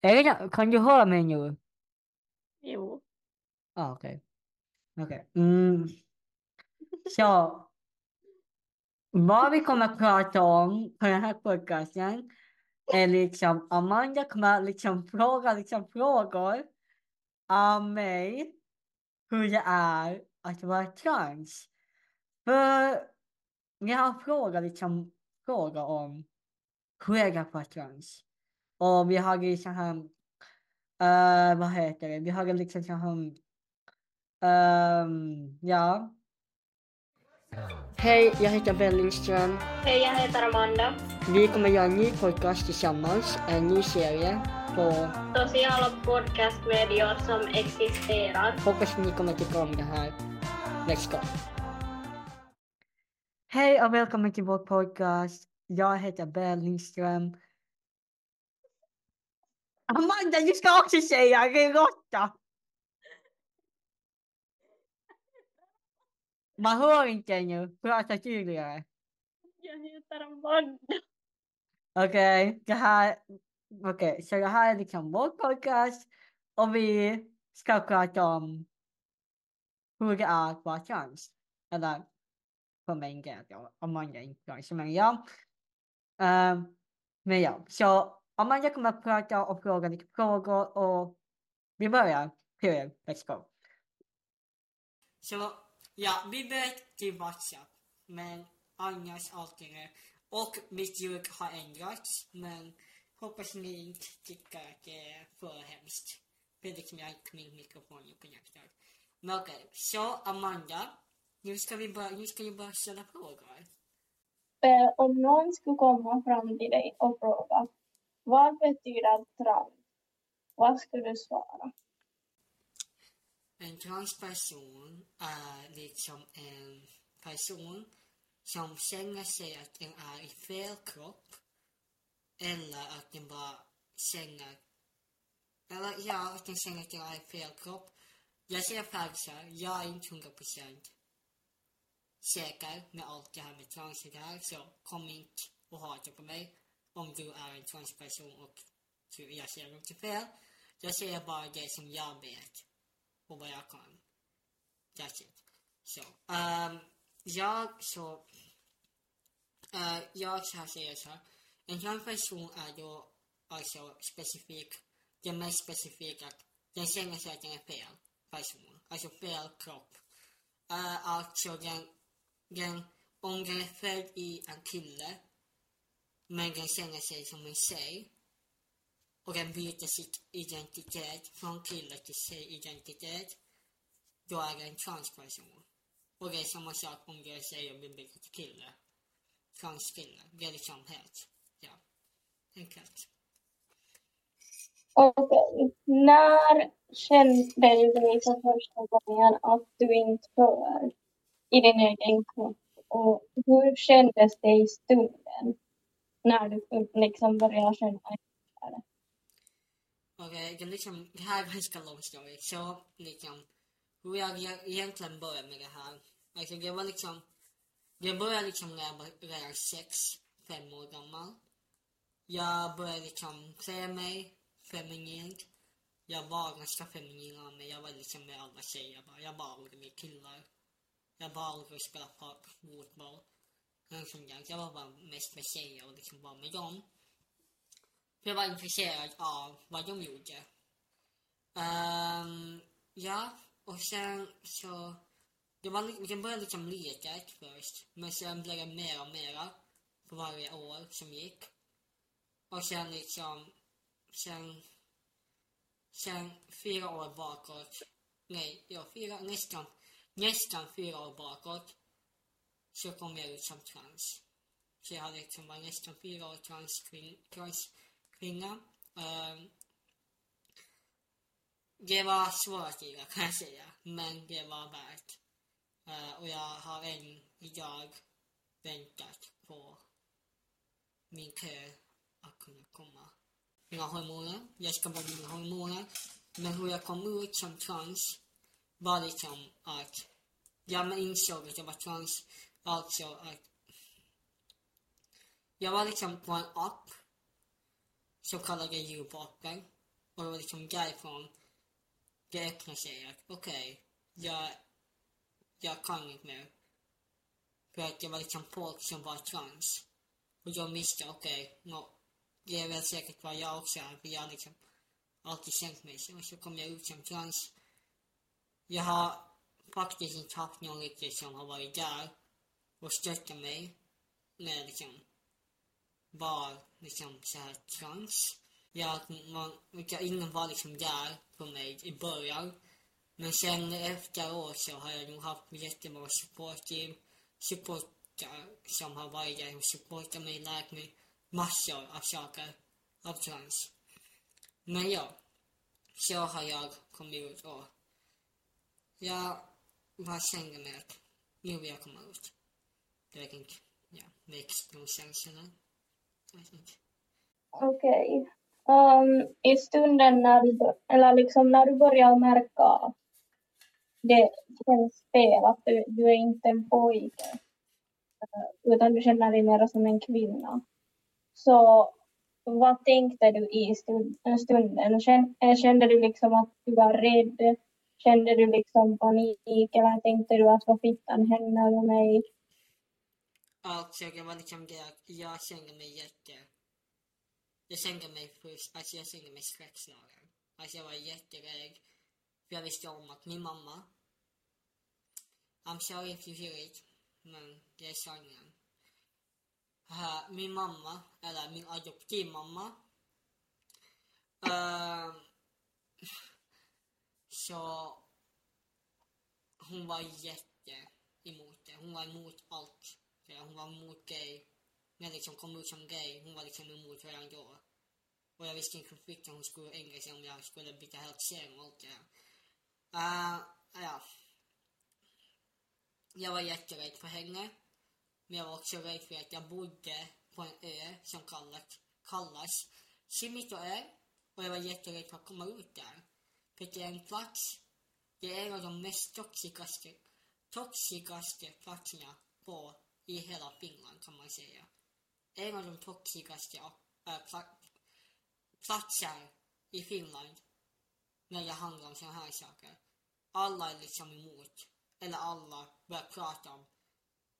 Det, kan du höra mig nu? Jo. Ah, okej. Okej. Mm. Så. Vad vi kommer att prata om på den här podcasten är liksom Amanda kommer liksom fråga liksom frågor av mig hur det är att vara trans. För jag har frågat liksom frågor om hur är det att vara trans? Och vi har liksom här, uh, vad heter det, vi har liksom så här, um, ja. Hej, jag heter Ben Lindström. Hej, jag heter Amanda. Vi kommer göra en ny podcast tillsammans, en ny serie på Sociala podcastmedier som existerar. Hoppas ni kommer tycka om det här. Let's go! Hej och välkommen till vår podcast. Jag heter Ben Lindström. Amanda, du ska också säga råtta! Man hör inte nu. Prata tydligare. Jag heter Amanda. Okej, okay, det här... Okej, okay, så det här är liksom vår podcast och vi ska prata om hur det är att vara trans. Eller för min del då, Amanda inte trans, men ja. Uh, men ja, så Amanda kommer att prata och fråga lite frågor och vi börjar. Period. Let's go. Så Ja, vi vet till WhatsApp. Men annars allting är... Och mitt ljud har ändrats. Men hoppas ni inte tycker att det är för hemskt. För jag har min mikrofon uppknappad. Men okej, okay. så Amanda. Nu ska vi bara, nu ska vi bara ställa frågor. Eh, om någon skulle komma fram till dig och fråga vad betyder trans? Vad skulle du svara? En transperson är liksom en person som känner sig att den är i fel kropp eller att den bara känner eller ja, att den känner att den är i fel kropp. Jag säger faktiskt jag är inte hundra procent säker med allt det här med trans och det här, så kom inte och hata på mig om du är en transperson och jag säger inte typ fel. Jag säger bara det som jag vet och vad jag kan. That's it. Så, um, jag så, uh, jag ska säga så här. En transperson är då alltså specifik, det mest specifika den känner sig att den är fel person, alltså fel kropp. Uh, alltså den, den, om den är född i en kille, men kan känner sig som en tjej, och kan byter sitt identitet från kille till tjejidentitet, då är det en transperson. Och det är samma sak om du är tjej och blir byter till kille. Transkille. Det är liksom helt, ja, enkelt. Okej, okay. när kände du dig för första gången att du inte hör i din egen kropp? Och hur kändes det i stunden när du liksom börjar känna det? Okej, okay, liksom, det här är ganska lång story. Så liksom, hur jag egentligen började med det här. Alltså det var liksom, det började liksom när jag var redan sex, fem år gammal. Jag började liksom klä mig feminint. Jag var ganska feminin av mig. Jag var liksom med alla tjejer bara. Jag bara låg med killar. Jag bara låg och spelade fotboll. Jag var bara mest med tjejer och liksom var med dem. För jag var intresserad av vad de gjorde. Um, ja, och sen så... Det, var, det började liksom leka först. Men sen blev det mer och mer för varje år som gick. Och sen liksom... Sen... Sen fyra år bakåt. Nej, ja, fyra, nästan, nästan fyra år bakåt. Så kom jag ut som trans. Så jag hade liksom var nästan fyra år trans, trans kvinna. Ehm, det var svåra tider kan jag säga, men det var värt. Uh, och jag har än idag väntat på min kö att kunna komma. Mina hormoner, jag ska vara mina hormoner. Men hur jag kom ut som trans var liksom att jag insåg att jag var trans. Alltså att eh, jag var liksom på en app så kallade djurparker. Och det var liksom därifrån det öppnade sig att okej, okay, jag, jag kan inte mer. För att det var liksom folk som var trans. Och jag visste, okej, okay, no, det är väl säkert vad jag också är, för jag har liksom alltid känt mig så. Och så kom jag ut som trans. Jag har faktiskt inte haft någon riktigt som har varit där och stötta mig när liksom var liksom så här trans. att man, ingen var liksom där för mig i början. Men sen efteråt så har jag nog haft jättemånga supportteam, supportrar som har varit där och supportat mig, lärt mig massor av saker av trans. Men ja, så har jag kommit ut och jag var kände med att nu vill jag komma ut. Det vet inte, ja, växt de känslorna. Okej. Okay. Um, I stunden när du, eller liksom när du börjar märka det känns fel, att du, du är inte en pojke, eh, utan du känner dig mer som en kvinna. Så vad tänkte du i eh, stunden? Eh, kände du liksom att du var rädd? Kände du liksom panik eller tänkte du att vad fittan händer med mig? Alltså, det var liksom det jag kände mig jätte... Jag kände mig först, alltså jag kände mig skräckslagen. Alltså jag var jätterädd. För jag visste om att min mamma... I'm sorry if you hear it, men det är sanningen. Uh, min mamma, eller min adoptivmamma, uh, så hon var jätte emot det. Hon var emot allt. Hon var emot gay. När jag liksom kom ut som gay, hon var liksom emot redan då. Och jag visste inte hur hon skulle ändra sig om jag skulle byta helt kön och allt det här. Uh, ja. Jag var jätterädd för henne. Men jag var också rädd för att jag bodde på en ö som kallas, kallas Simitoö. Och jag var jätterädd för att komma ut där. För det är en plats, det är en av de mest toxikaste, toxikaste platserna på, i hela Finland kan man säga. En av de toxikaste äh, eh, platser i Finland när det handlar om sådana här saker. Alla är liksom emot, eller alla börjar prata om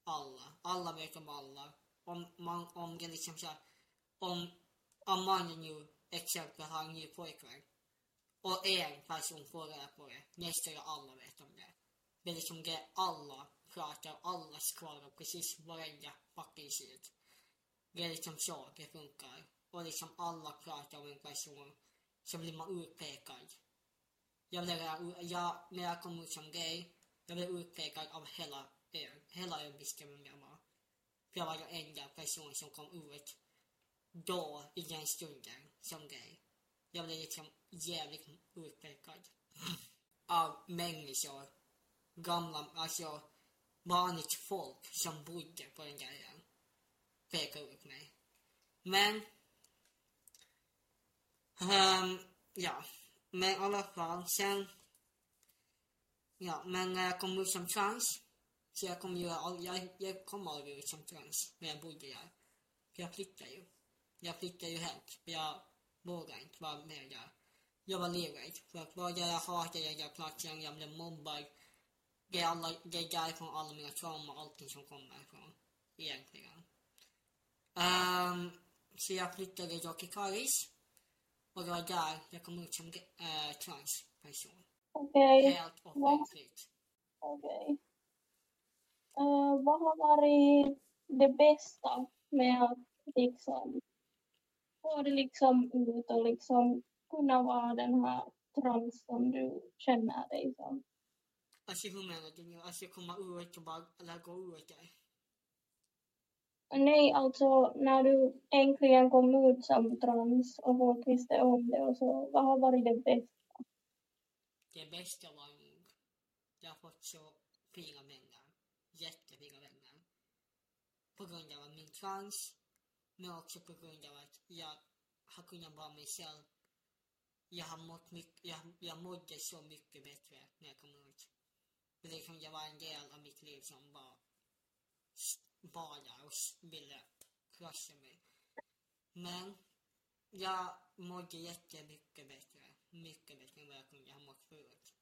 alla. Alla vet om alla. Om, man, om det liksom så om, om mannen nu exempel har en ny pojkvän och en person får reda på det, nästa alla vet om det. Det är liksom det alla pratar, alla skvallrar precis varenda fucking sid. Det är liksom så det funkar. Och liksom alla pratar om en person, så blir man utpekad. Jag blev, jag, när jag kom ut som gay, jag blev utpekad av hela ön. Hela ön visste vem jag var. För jag var den enda person som kom ut då, i den stunden, som gay. Jag blev liksom jävligt utpekad. Av människor. Gamla, alltså vanligt folk som bodde på den där ön. Pekade ut mig. Men Um, ja, men i alla fall sen... Ja, men när jag kom ut som trans, så jag kom ju, jag, jag kom aldrig ut som trans när jag bodde där. För jag flyttade ju. Jag flyttade ju helt, för jag vågade inte vara med där. Jag var livrädd, för att vad där jag hatade den där platsen, jag blev mobbad. Det är, alla, det är därifrån alla mina trauma, allting som kommer ifrån, egentligen. Um, så jag flyttade då till Karis. Och det var där jag kom ut som äh, transperson. Okej. Okay. Helt offentligt. Okej. Okay. Uh, eh, vad har varit det bästa med att liksom få det liksom ut och liksom kunna vara den här trans som du känner dig som? Alltså hur menar du nu? Alltså ut och bara, eller gå ut där? Nej, alltså när du äntligen kom ut som trans och folk visste om det och så, vad har varit det bästa? Det bästa var nog, jag har fått så fina vänner, jättefina vänner. På grund av min trans, men också på grund av att jag har kunnat vara mig själv. Jag har mått mycket, jag, jag mådde så mycket bättre när jag kom ut. Men det kunde vara en del av mitt liv som bara badade och ville krossa mig. Men jag mådde jättemycket bättre. Mycket bättre än vad jag kunde ha mått förut.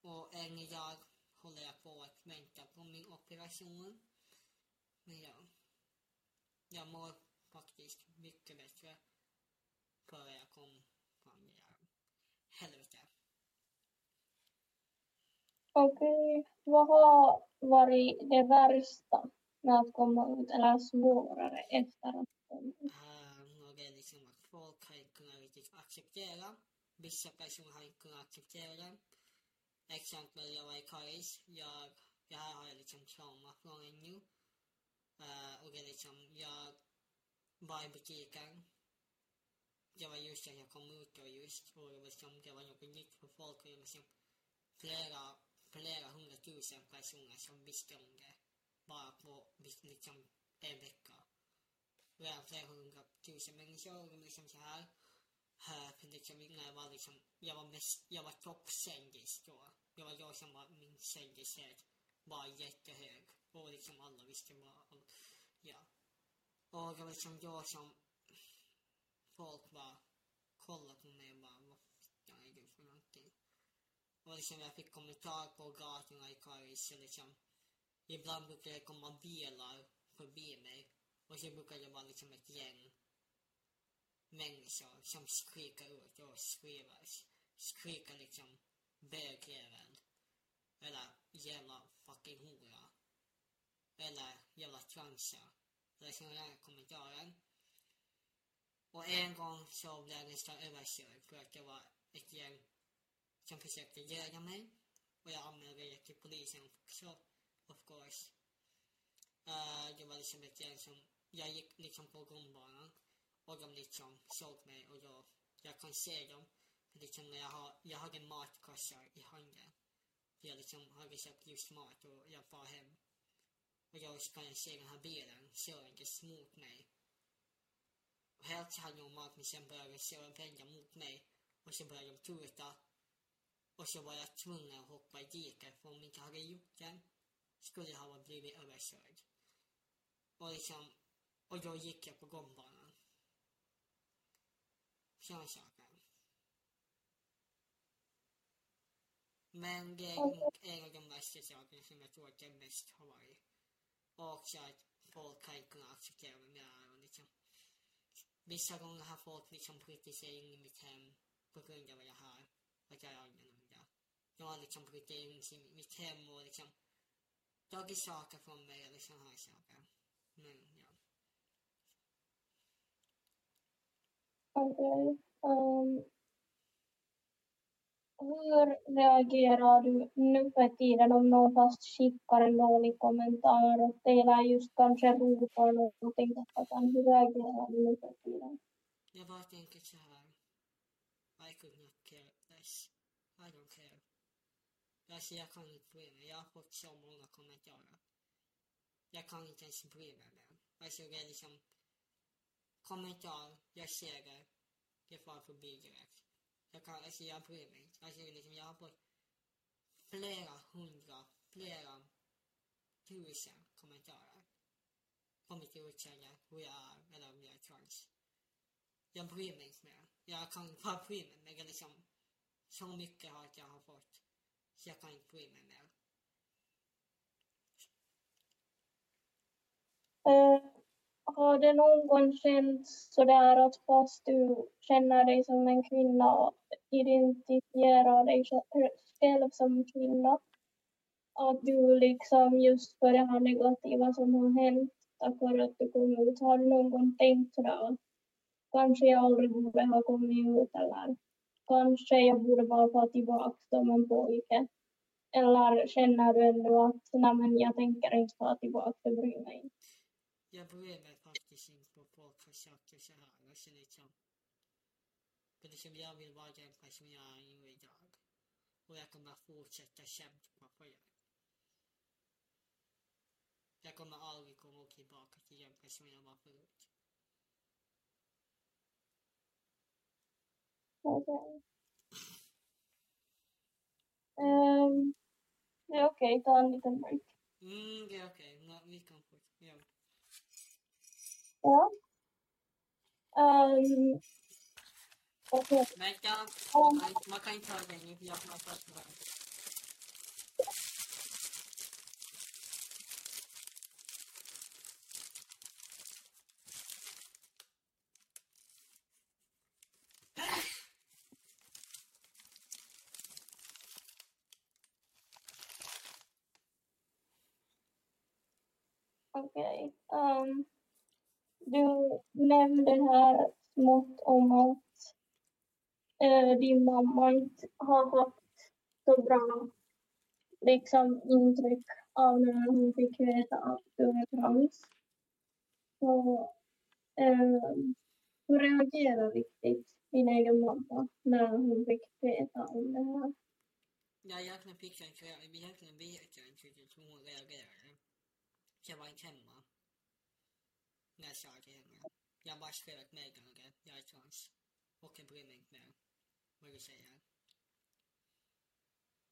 Och än idag håller jag på att vänta på min operation. Men ja, jag mår faktiskt mycket bättre före jag kom fram i helvete. Okej, vad har varit det värsta med att komma ut eller svårare efter att komma ut? Uh, det är liksom att folk har inte kunnat riktigt acceptera. Vissa personer har inte kunnat acceptera det. Exempel, jag var i Karis. Jag, jag har liksom trauma från det nu. Uh, och det är liksom, jag var i butiken. Jag var just när jag kom ut och just, och det var liksom, det var något nytt för folk och det var liksom flera, flera hundratusen personer som visste om det. Bara på liksom en vecka. Det var flera hundratusen människor och liksom så här. Uh, liksom, när jag var liksom, jag var mest, jag var toppkändis då. Det var jag som var min kändishet var jättehög. Och liksom alla visste vad, ja. Och det var liksom jag som folk bara kollade på mig och bara, vad fan är du för någonting? Och liksom jag fick kommentarer på gatorna i Karis. och liksom ibland brukade det komma bilar förbi mig och så brukade det vara liksom ett gäng människor som skriker ut och skriver, skriker liksom bögjävel eller jävla fucking hora eller jävla transa eller sådana där kommentarer. Och en gång så blev jag nästan överkörd för att det var ett gäng som försökte döda mig. Och jag anmälde det till polisen också, of course. Uh, det var liksom ett gäng som, jag gick liksom på gångbanan och de liksom såg mig och jag, jag kan se dem. Liksom när jag har, jag hade matkassar i handen. Jag liksom hade köpt just mat och jag far hem. Och jag kan se den här bilen körandes mot mig. Och helt så hade mat men sen började de köra vända mot mig. Och så började de tuta. Och så var jag tvungen att hoppa i diket för om jag inte hade gjort det skulle jag ha blivit överkörd. Och liksom, och då gick jag på gångbanan. Sådana saker. Men det är nog en av de värsta sakerna som jag tror att jag mest har varit. Och också att folk har inte kunnat acceptera vem jag är och liksom. Vissa gånger har folk liksom brutit sig in i mitt hem på grund av vad jag har. Att jag är annorlunda. Jag har liksom brutit in i mitt hem och liksom tagit saker från mig eller sådana här saker. Men ja. Okej. Um, hur reagerar du nu för tiden om någon fast skickar en dålig kommentar åt dig eller just kanske ropar någonting tillbaka? Hur reagerar du nu för tiden? Jag bara tänker så här. I could not care less. I don't care. Alltså jag kan inte bry mig. Jag har fått så många kommentarer. Jag kan inte ens bry mig mer. Alltså det är liksom kommentar, jag ser det. Det far förbi direkt. Jag kan, alltså jag bryr mig inte. Alltså liksom jag har fått flera hundra, flera tusen kommentarer på mitt utseende, hur jag är eller om jag är trans. Jag bryr mig inte mer. Jag kan bara bry mig, men liksom så mycket hat jag har fått jag kan inte på mig mer. Uh, har det någon gång känts sådär att fast du känner dig som en kvinna och identifierar dig eh, själv som kvinna, att du liksom just för det här negativa som har hänt tack vare att du kom ut, har du någon gång tänkt sådär att kanske jag aldrig borde ha kommit ut eller kanske jag borde bara ta tillbaka som en pojke? Eller känner du ändå att nej men jag tänker inte ta tillbaka, det bryr mig inte? Jag bryr mig faktiskt inte på folk har saker så här. Alltså liksom. För liksom jag vill vara den person jag är nu idag. Och jag kommer fortsätta kämpa för det. Jag kommer aldrig komma tillbaka till den person jag var förut. Okay. Um, är okej, okay. ta en liten break. Mm, det är okej. Okay. Vi kan fortsätta. Ja. Ja. Um, okay. Man kan, man kan inte ta det nu, jag har pratat med Okej. Um, du nämnde här smått om att uh, din mamma inte har fått så bra liksom, intryck av när hon fick veta att du är trans. Så, um, hur reagerade riktigt din egen mamma när hon fick veta om det här? Ja, egentligen fick jag inte, egentligen vet jag inte riktigt hur hon reagerade. Jag var inte hemma. När jag sa till henne. Jag bara skrev ett meddelande, jag är trans. Och jag bryr mig inte mer vad du säger.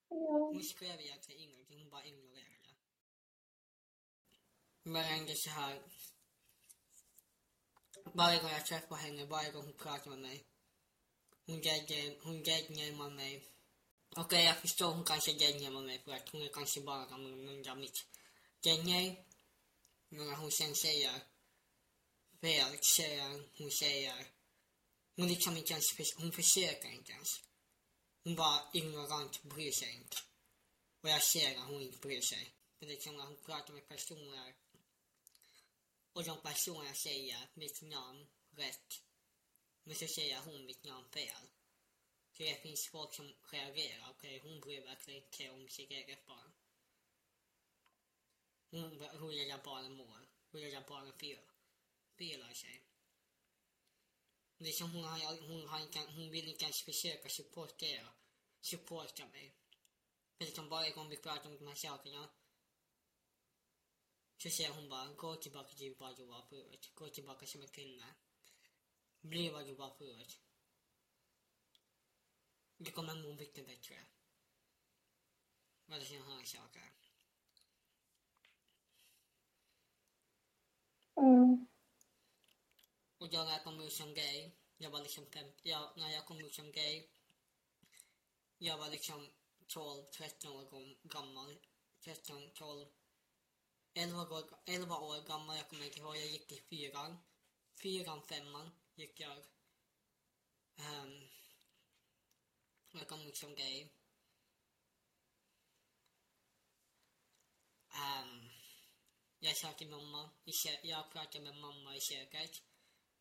Hon skrev egentligen ingenting, hon bara ignorerade. Men det är så här. Varje gång jag träffar henne, varje gång hon pratar med mig. Hon gaggar, hon mig. Okej, jag förstår hon kanske gaggar med mig för att hon är kanske bara undrar mitt gaggar. Men när hon sen säger fel, säger hon säger hon liksom inte ens, hon försöker inte ens. Hon bara ignorant bryr sig inte. Och jag ser att hon inte bryr sig. För liksom när hon pratar med personer och de personerna säger mitt namn rätt. Men så säger hon mitt namn fel. Så det finns folk som reagerar. Okej, hon bryr verkligen inte om sitt eget barn. Hon, hur jag barnen mår. Hur jag barnen feel, feelar sig. Liksom hon, har, hon, har inte, hon vill inte ens försöka supportera, supporta mig. För liksom varje gång vi pratar om de här sakerna så säger hon bara, gå tillbaka till vad du var förut. Gå tillbaka som en kvinna. Bli vad du var förut. Du kommer må mycket bättre. Eller sådana här saker. Mm. Och jag när kom ut som gay, jag var liksom fem, jag, när jag kom ut som gay, jag var liksom 12, 13 år gammal. 13, 12, 11 år, 11 år gammal, jag kommer inte ihåg, jag gick i fyran. Fyran, femman gick jag. Um, jag kom ut som gay. Um, jag sa till mamma, i kö- jag pratade med mamma i köket.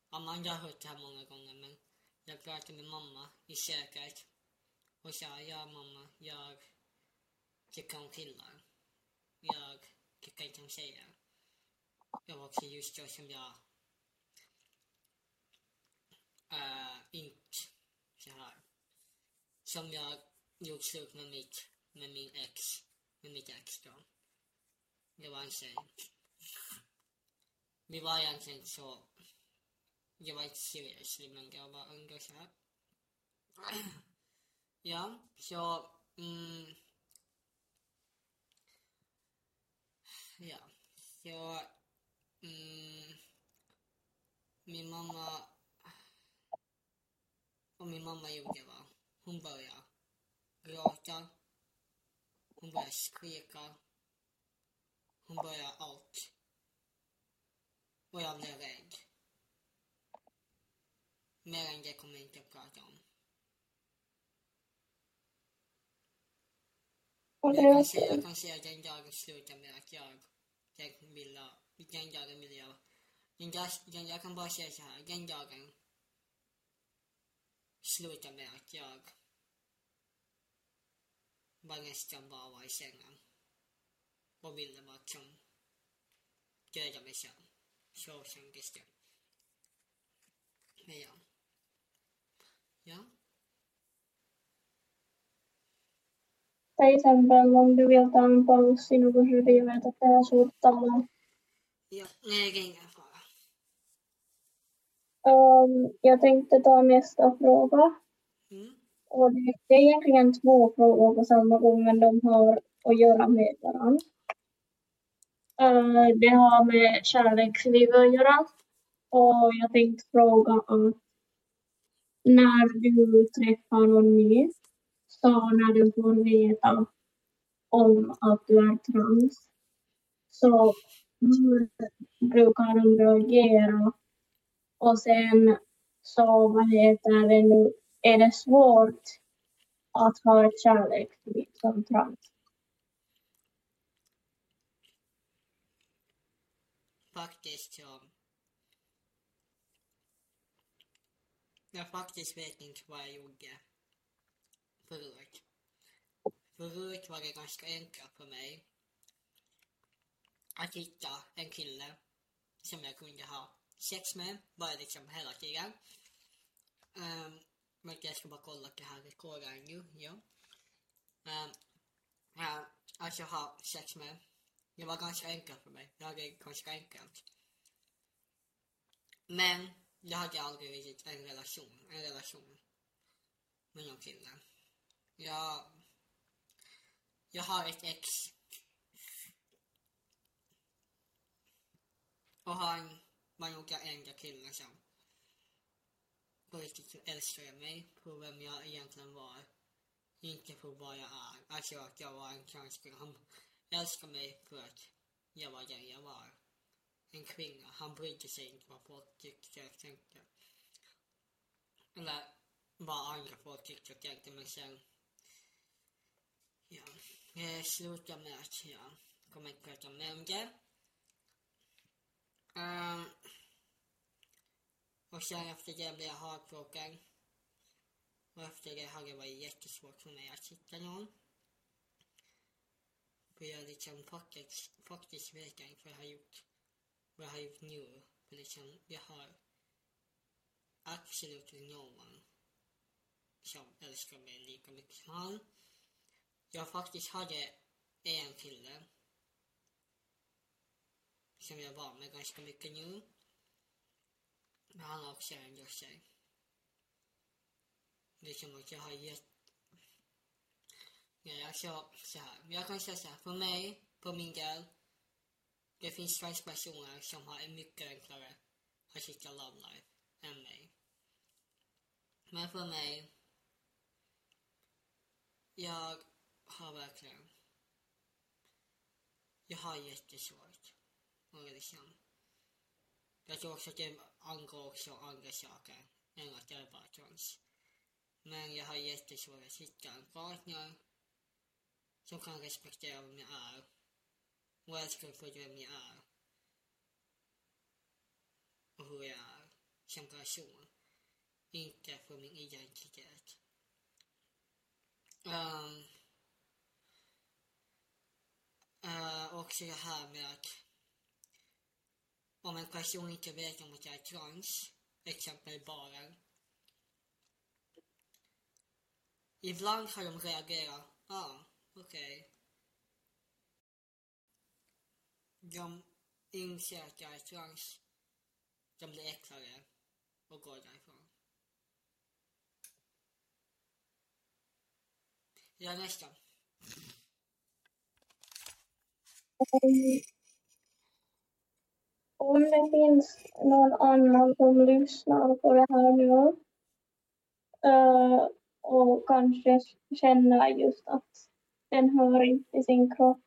Amanda har hört det här många gånger men jag pratade med mamma i köket och sa ja mamma, jag tycker om killar. Jag tycker inte om tjejer. Det var också just då som jag äh, inte så här som jag gjort slut med mitt med min ex med mitt ex då. Det var en tjej. Vi var egentligen så jag var inte seriously men jag var ung och här. ja, så mm, ja, så mm, min mamma och min mamma gjorde vad? hon började gråta hon började skrika hon började allt och jag blev rädd. Mer än det kommer jag inte att prata om. Och jag kan säga, jag kan att den dagen slutade med att jag, jag ville, den dagen ville jag, den dag, den, jag kan bara säga så här, den dagen slutade med att jag var nästan bara var i sängen och ville bara liksom döda mig själv. Så kändes det. Men ja. Ja. Till exempel om du vill ta en paus i något skede, jag vet att det är svårt men ja. Nej, det är ingen fara. um, jag tänkte ta nästa fråga. Mm. Och det, det är egentligen två frågor på samma gång men de har att göra med varandra. Eh, det har med kärleksliv att göra. Och jag tänkte fråga att när du träffar någon ny, så när du får veta om att du är trans, så hur brukar de reagera? Och sen så, vad heter det nu, är det svårt att ha ett kärleksliv som trans? Faktiskt så... Jag faktiskt vet inte vad jag gjorde förut. Förut var det ganska enkelt för mig att hitta en kille som jag kunde ha sex med, bara liksom hela tiden. Um, men jag ska bara kolla att det här rekordar nu, ja. Um, uh, alltså ha sex med. Det var ganska enkelt för mig. Jag hade ganska enkelt. Men jag hade aldrig riktigt en relation, en relation med någon kille. Jag, jag har ett ex. Och han var nog den enda killen som på riktigt älskade mig på vem jag egentligen var. Inte på vad jag är. Alltså att jag var en transgram. Han älskade mig för att jag var den jag var. En kvinna. Han brydde sig inte vad folk tyckte och tänkte. Eller vad andra folk tyckte och tänkte. Men sen... Ja. Det slutade med att jag kommer inte prata mer om det. Um, och sen efter det blev jag hardbroken. Och efter det har det varit jättesvårt för mig att hitta någon. För jag liksom faktiskt, faktiskt vet inte vad jag har gjort. Vad jag har gjort nu. För liksom, jag har absolut någon som älskar mig lika mycket som han. Jag faktiskt hade en kille som jag var med ganska mycket nu. Men han har också en sig. Det är som att jag har gett... Jag kör så här. Jag kan säga så här. För mig, på min del. Det finns transpersoner som har en mycket enklare att hitta love life än mig. Men för mig. Jag har verkligen. Jag har jättesvårt. Och liksom. Jag tror också att det angår också andra saker än att jag är bara trans. Men jag har jättesvårt att hitta en partner som kan respektera vem jag är och älskar för vem jag är och hur jag är som person. Inte för min identitet. Ehm. Ehm, um, uh, också det här med att om en person inte vet om att jag är trans, exempel i baren. Ibland har de reagerat, ja, ah, okej. Okay. De inser att jag är trans. De blir äcklade och går därifrån. Ja, nästa. om det finns någon annan som lyssnar på det här nu eh, och kanske känner just att den hör inte sin kropp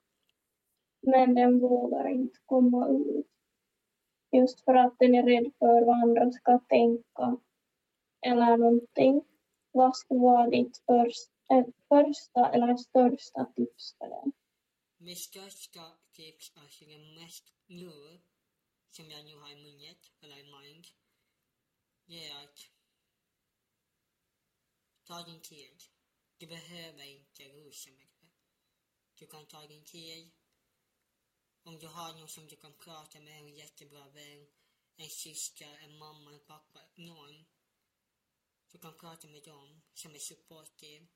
men den vågar inte komma ut. Just för att den är rädd för vad andra ska tänka eller någonting. Vad skulle vara ditt först, äh, första eller största tips för den? Mitt största tips är mest nu som jag nu har i minnet, eller i mind, det är att ta din tid. Du behöver inte rusa med. Du kan ta din tid. Om du har någon som du kan prata med, en jättebra vän, en syster, en mamma, en pappa, någon. Du kan prata med dem som är supportive.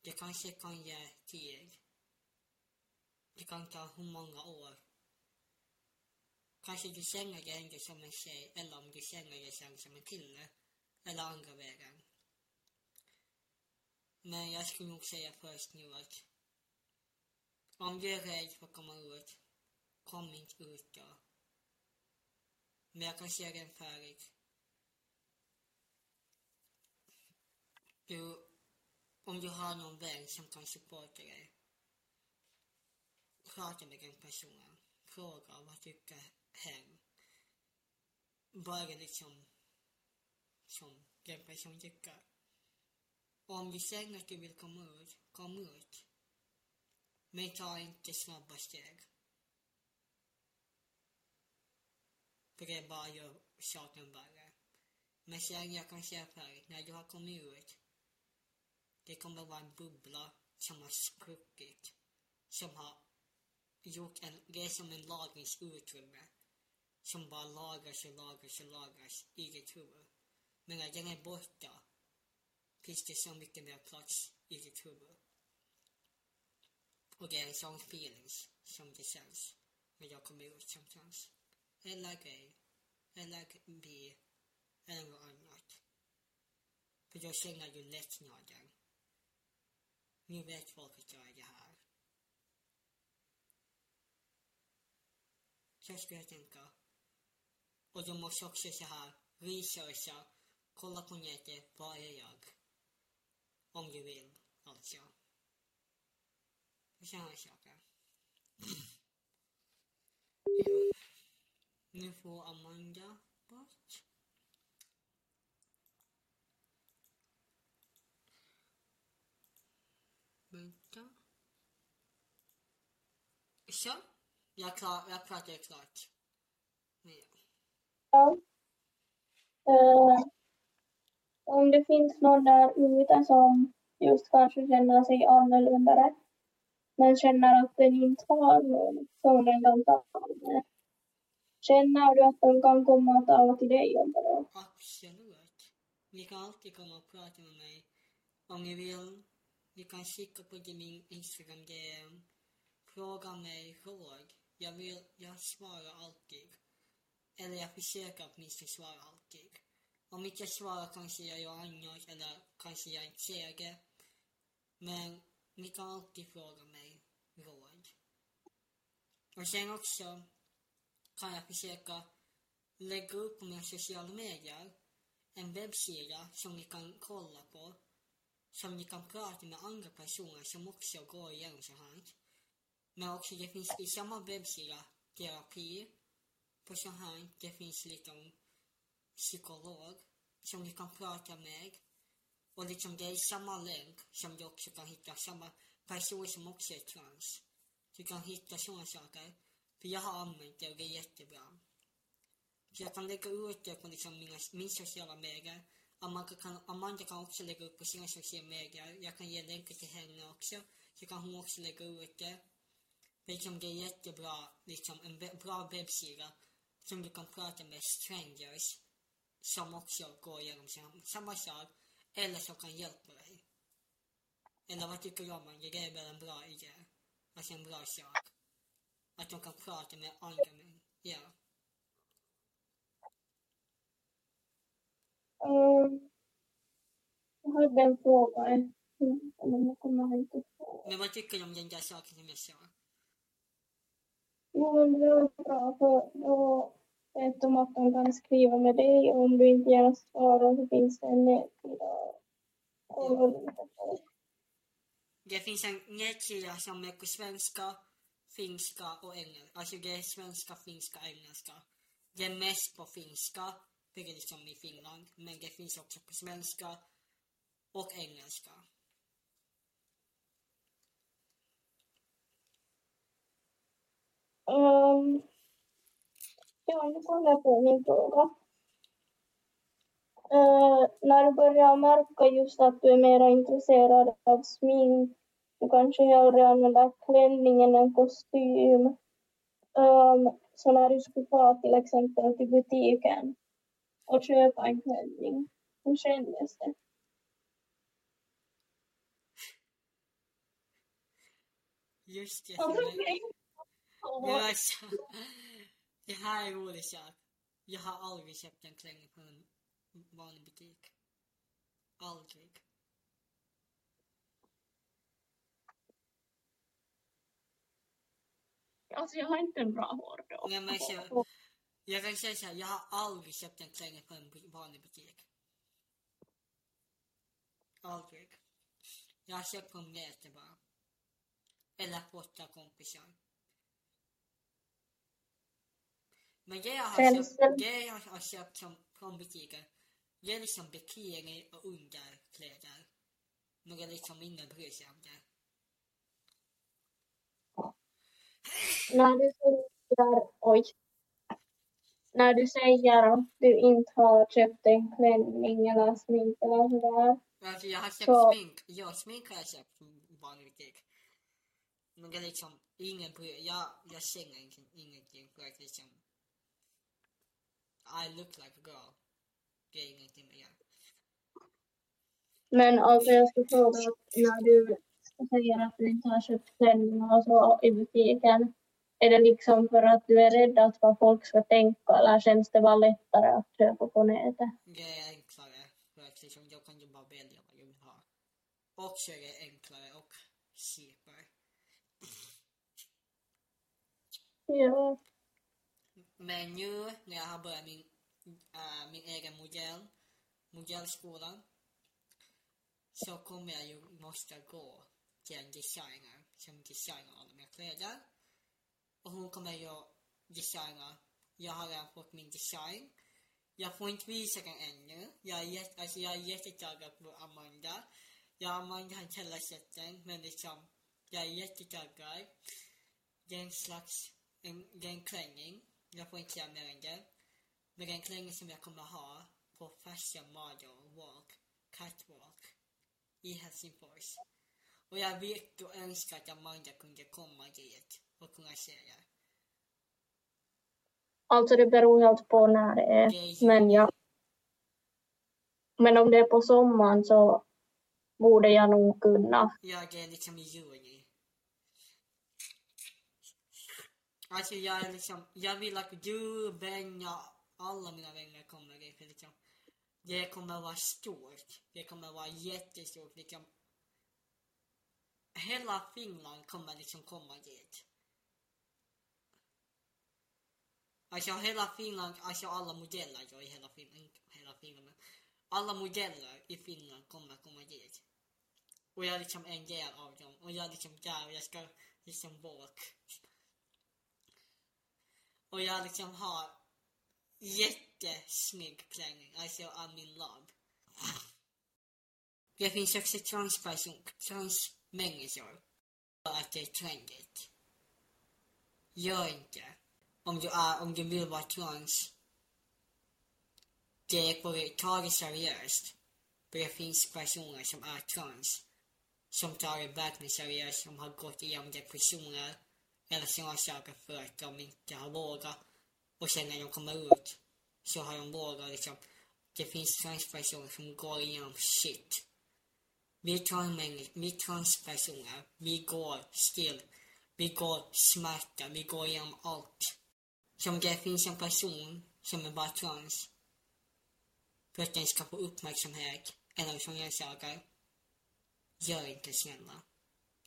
Det kanske kan ge tid. Det kan ta hur många år Kanske du känner dig ändå som en tjej eller om du känner dig sen som en kille. Eller andra vägen. Men jag skulle nog säga först nu att om du är rädd för att komma ut, kom inte ut då. Men jag kan säga den färdigt. Du, om du har någon vän som kan supporta dig, prata med den personen. Fråga vad tycker hem. Bara liksom som den personen tycker. Om du känner att du vill komma ut, kom ut. Men ta inte snabba steg. För det bara gör saken värre. Men sen jag kan säga för dig, när du har kommit ut, det kommer vara en bubbla som har spruckit. Som har gjort en, det är som en lagringsutrymme. Som bara lagras och lagras och lagras i ditt huvud. Men när den är borta finns det så mycket mer plats i ditt huvud. Och det är en sån feeling som det känns när jag kommer ut sometimes. Eller grej. Eller bi. Eller något annat. För då känner du lättnaden. Nu vet folk att jag är det här. Så skulle jag tänka. Och du måste också så här researcha, kolla på nätet, vad är jag? Om du vill, alltså. Och saker. Ja. Nu får Amanda bort. Vänta. Så. Jag, klar, jag pratar klart. Men ja. Ja. Eh, om det finns någon där ute som just kanske känner sig annorlunda men känner att den inte har någon som den kan ta med. Känner du att de kan komma och tala till dig om det? Absolut. Ni kan alltid komma och prata med mig. Om ni vill. Ni kan skicka på min Instagram DM. Fråga mig råd. Jag vill, jag svarar alltid. Eller jag försöker åtminstone svara alltid. Om inte jag svarar kanske jag gör annat eller kanske jag inte säger det. Men ni kan alltid fråga mig råd. Och sen också kan jag försöka lägga upp på mina sociala medier en webbsida som ni kan kolla på. Som ni kan prata med andra personer som också går igenom så här. Men också det finns i samma webbsida terapi på så här. Det finns liksom psykolog som ni kan prata med. Och liksom det är samma länk som du också kan hitta samma person som också är trans. Du kan hitta sådana saker. För jag har använt det och det är jättebra. Så jag kan lägga ut det på liksom mina, min sociala medier. Amanda kan, Amanda kan också lägga upp på sina sociala medier. Jag kan ge länkar till henne också. Så kan hon också lägga ut det. Liksom det är jättebra, liksom en bra webbsida som du kan prata med strangers som också går igenom samma sak eller som kan hjälpa dig. Eller vad tycker du om det? Det är väl en bra idé? Alltså en bra sak. Att de kan prata med andra män. Ja. Um, jag hade en fråga. Men jag kommer inte ihåg. Men vad tycker du om den där saken som jag sa? Jo, men det var bra för då vet de att de kan skriva med dig om du inte gärna svarar så finns det en nätsida. Det finns en nätsida som är på svenska, finska och engelska. Alltså det är svenska, finska, engelska. Det är mest på finska, för det är liksom i Finland. Men det finns också på svenska och engelska. Um, ja, nu kommer jag på min fråga. Uh, när du börjar märka just att du är mer intresserad av smink, du kanske hellre använder klänningen än kostym. Um, så när du skulle få till exempel till butiken och köpa en klänning, hur kändes det? Just det. Ja, alltså, det här är en rolig sak. Jag har aldrig köpt en klänning på en vanlig butik. Aldrig. Alltså jag har inte en bra. Nej, men så, jag kan säga så här, jag har aldrig köpt en klänning på en vanlig butik. Aldrig. Jag har köpt på nätet bara. Eller fått av kompisar. Men det jag har köpt, det jag har köpt som, från butiker, det är liksom bikini och underkläder. Men är liksom ingen bryr sig om det. När du säger oj. när du säger att du inte har köpt en klänning eller smink eller sådär. Alltså jag har köpt Så- smink. Ja, smink har jag köpt från vanlig butik. Men det är liksom ingen bryr Jag, jag känner ingen- ingenting för att liksom... I look like a girl. Det är ingenting det. Men alltså jag skulle fråga när du säger att du inte har köpt klänningar och så i butiken. Är det liksom för att du är rädd att vad folk ska tänka eller känns det bara lättare att köpa på nätet? Det är enklare. För att liksom jag kan ju bara välja vad jag vill ha. Och så är det enklare och cheapare. Ja. Men nu när jag har börjat min, äh, min egen modell, modellskolan, så kommer jag ju måste gå till en designer som designar alla mina kläder. Och hon kommer ju designa, jag har redan fått min design. Jag får inte visa den ännu. Jag är, jätt, alltså jag är jättetaggad på Amanda. Jag och Amanda har inte heller sett den, men liksom, jag är jättetaggad. Det är en slags, en, det är en klänning. Jag får inte säga mer än det. Men det är en klänning som jag kommer ha på Fashion Model Walk, Catwalk i Helsingfors. Och jag vet och önskar att Amanda kunde komma dit och kunna se det. Alltså det beror helt på när det är. Det är ju- Men, jag, men om det är på sommaren så borde jag nog kunna. Ja, det är liksom i juni. Alltså jag är liksom, jag vill att du, Benja, alla mina vänner kommer dit. Liksom, det kommer vara stort. Det kommer vara jättestort. Liksom, hela Finland kommer liksom komma dit. Alltså hela Finland, alltså alla modeller jag i hela Finland, hela Finland, men alla modeller i Finland kommer komma dit. Och jag är liksom en del av dem. Och jag är liksom där och jag ska liksom bort. Och jag liksom har jättesnygg klänning. Alltså I'm in love. Det finns också transperson, transmänniskor. För att det är trendigt. Gör inte. Om du är, om du vill vara trans. Det får ta det seriöst. För det finns personer som är trans. Som tar det verkligen seriöst, som har gått igenom depressioner. Eller sådana saker för att de inte har vågat. Och sen när de kommer ut så har de vågat liksom. Det finns transpersoner som går igenom shit. Vi transmänniskor, vi transpersoner, vi går still. Vi går smärta, vi går igenom allt. Som det finns en person som är bara trans. För att den ska få uppmärksamhet eller som jag säger, Gör inte snälla.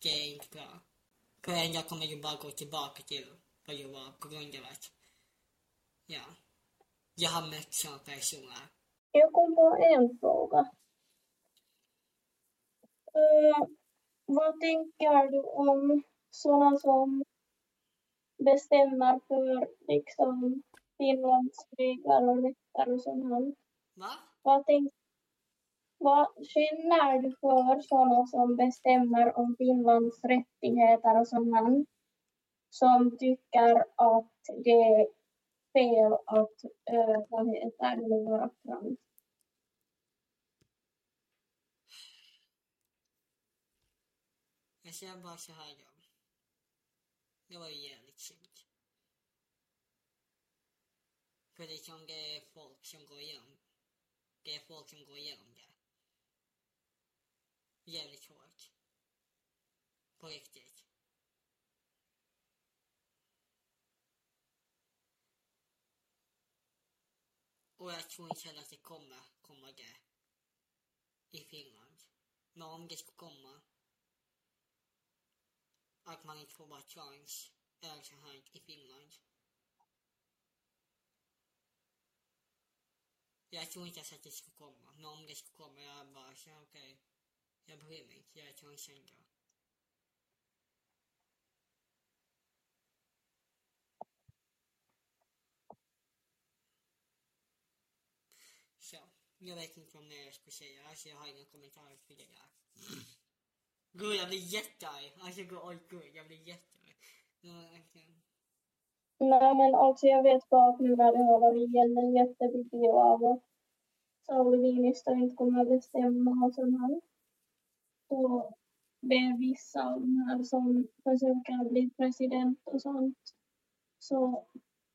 Det är inte bra. Dag kommer du bara gå tillbaka till vad du var på grund av att, ja. Jag har mött sådana personer. Jag kom på en fråga. Eh, vad tänker du om sådana som bestämmer för liksom Finlands regler och rätter och sånt här? Va? Vad, tänk, vad känner du för sådana som bestämmer om Finlands rättigheter och som han? Som tycker att det är fel att, äh, vad heter det, vara trans? Jag säger bara så här då. Det var ju jävligt synd. För liksom det är folk som går igenom. Det är folk som går igenom det. Jävligt hårt. På riktigt. Och jag tror inte heller att det kommer komma det. I Finland. Men om det skulle komma att man inte får vara trans eller så här i Finland. Jag tror inte ens att det skulle komma. Men om det skulle komma, jag bara så okej. Okay bryr mig inte, jag är transgender. Så, jag vet inte vad mer jag ska säga. Alltså jag har inga kommentarer till det där. Gud, jag blir jättearg. Alltså, gud, oj gud, jag blir jättearg. Ja, verkligen. Nej, men alltså jag vet bara att nu när det har varit igen en jättebig av att Sauli Niinistö inte kommer bestämma och sånt här. Och det är vissa av de här som försöker bli president och sånt. Så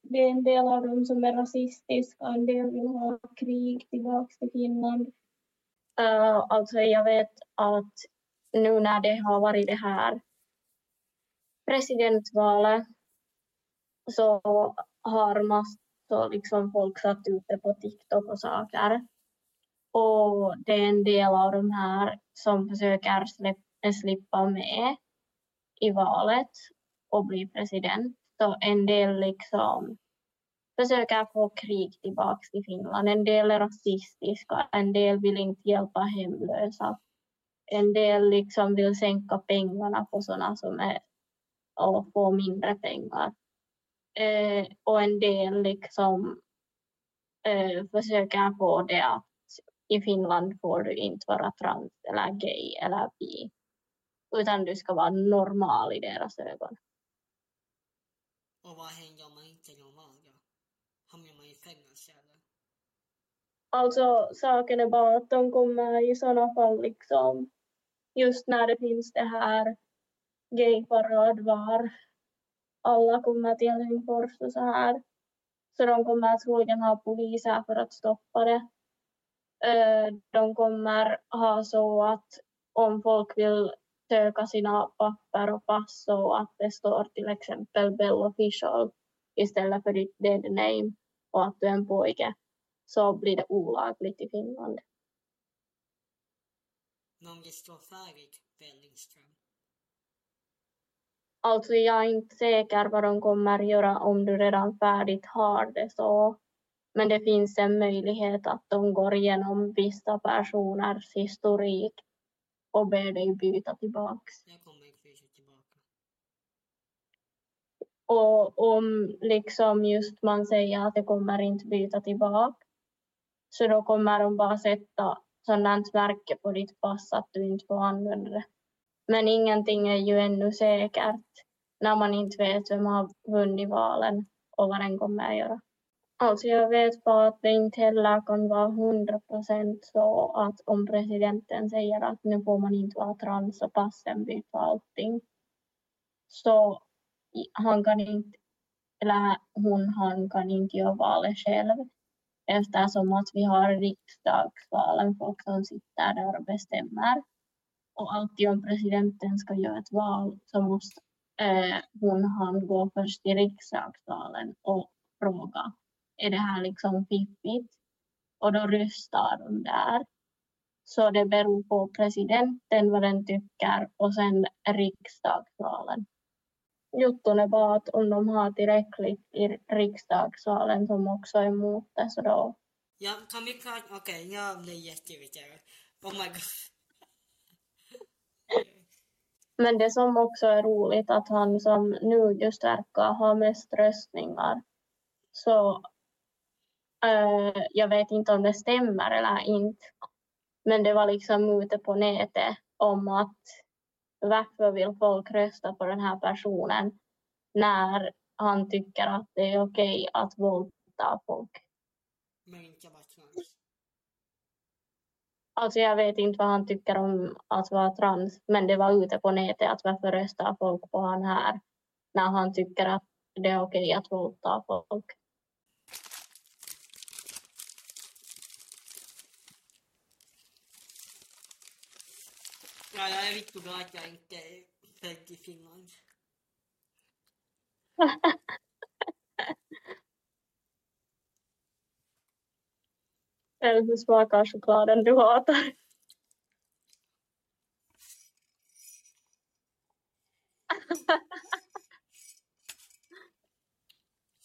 det är en del av dem som är rasistiska, en del vill ha krig tillbaka till Finland. Uh, alltså jag vet att nu när det har varit det här presidentvalet så har massor liksom folk satt ute på TikTok och saker. Och det är en del av de här som försöker slippa med i valet och bli president. Så en del liksom försöker få krig tillbaka till Finland. En del är rasistiska, en del vill inte hjälpa hemlösa. En del liksom vill sänka pengarna på sådana som är och få mindre pengar. Eh, och en del liksom eh, försöker få det att i Finland får du inte vara trans eller gay eller bi, utan du ska vara normal i deras ögon. Och vad händer om man inte är normal då? Hamnar man i fängelse eller? Alltså saken är bara att de kommer i sådana fall liksom just när det finns det här gayparad var alla kommer till Helsingfors och så här. Så de kommer troligen ha poliser för att stoppa det. Eh, de kommer ha så att om folk vill söka sina papper och pass så att det står till exempel Bell Official istället för ditt dead name och att du är en pojke så blir det olagligt i Finland. Men om det står färdigt, Bellingström? Alltså jag är inte säker vad de kommer göra om du redan färdigt har det så. Men det finns en möjlighet att de går igenom vissa personers historik och ber dig byta tillbaks. Jag kommer inte byta tillbaka. Och om liksom just man säger att det kommer inte byta tillbaka så då kommer de bara sätta sådant märke på ditt pass att du inte får använda det. Men ingenting är ju ännu säkert när man inte vet vem har vunnit valen och vad den kommer att göra. Alltså jag vet bara att det inte heller kan vara hundra procent så att om presidenten säger att nu får man inte vara trans och passen byta allting. Så han kan inte, eller hon, han kan inte göra valet själv eftersom att vi har riksdagsvalen, folk som sitter där och bestämmer. Och alltid om presidenten ska göra ett val så måste eh, hon han gå först till riksdagsvalen och fråga är det här liksom fiffigt? Och då röstar de där. Så det beror på presidenten vad den tycker och sen riksdagsvalen. Jutton är bara att om de har tillräckligt i riksdagsvalen som också är emot det så då... Ja, kan vi prata? Okej, okay, jag blir jätteirriterad. Oh my god. Men det som också är roligt att han som nu just verkar ha mest röstningar så Uh, jag vet inte om det stämmer eller inte. Men det var liksom ute på nätet om att varför vill folk rösta på den här personen när han tycker att det är okej att våldta folk. Alltså jag vet inte vad han tycker om att vara trans, men det var ute på nätet att varför röstar folk på han här när han tycker att det är okej att våldta folk. Ja, jag är riktigt glad att jag inte är född i Finland. Eller hur smakar chokladen du hatar?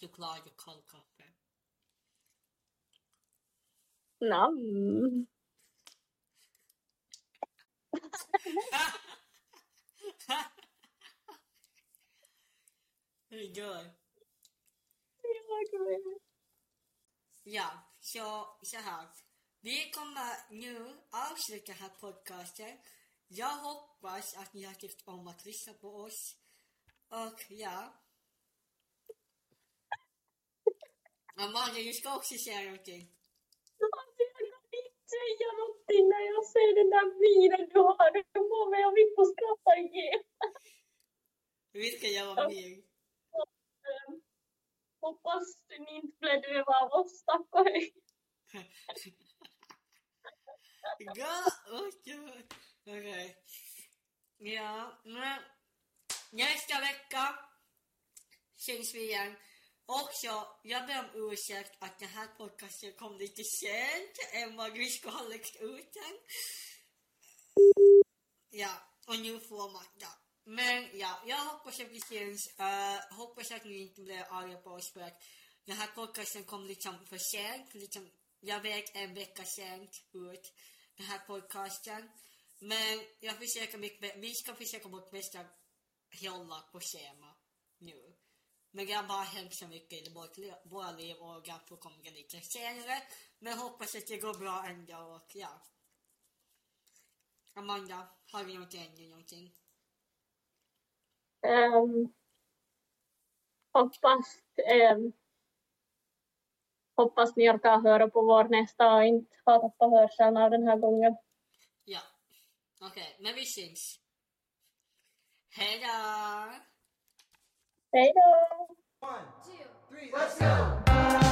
Choklad och kallkaffe. Nam. Med. Ja, så, så här. Vi kommer nu avsluta den här podcasten. Jag hoppas att ni har tyckt om att lyssna på ja. Amalia, du ska också säga någonting. Säga någonting när jag ser den där minen du har. Du får mig att vitt och skratta igen. Vilken jävla min. Hoppas ni inte blev döva av oss, tack och hej. Okej. Ja, men nästa vecka syns vi igen. Också, jag ber om ursäkt att den här podcasten kom lite sent än vad vi skulle ha läckt ut den. Ja, och nu får man ja. Men ja, jag hoppas att vi syns. Uh, hoppas att ni inte blir arga på oss för att den här podcasten kom liksom för sent. Liksom, jag vet en vecka sent ut den här podcasten. Men jag försöker mycket, vi ska försöka vårt bästa hålla på schema nu. Men det har bara hänt så mycket i vårt, våra liv och därför kommer det lite senare. Men hoppas att det går bra ändå och ja. Amanda, har vi något ännu någonting? Um, hoppas, um, hoppas ni orkar höra på vår nästa och inte har tappat hörseln av den här gången. Ja. Okej, men vi syns. Hej då! Hej då! One, two, three, let's go!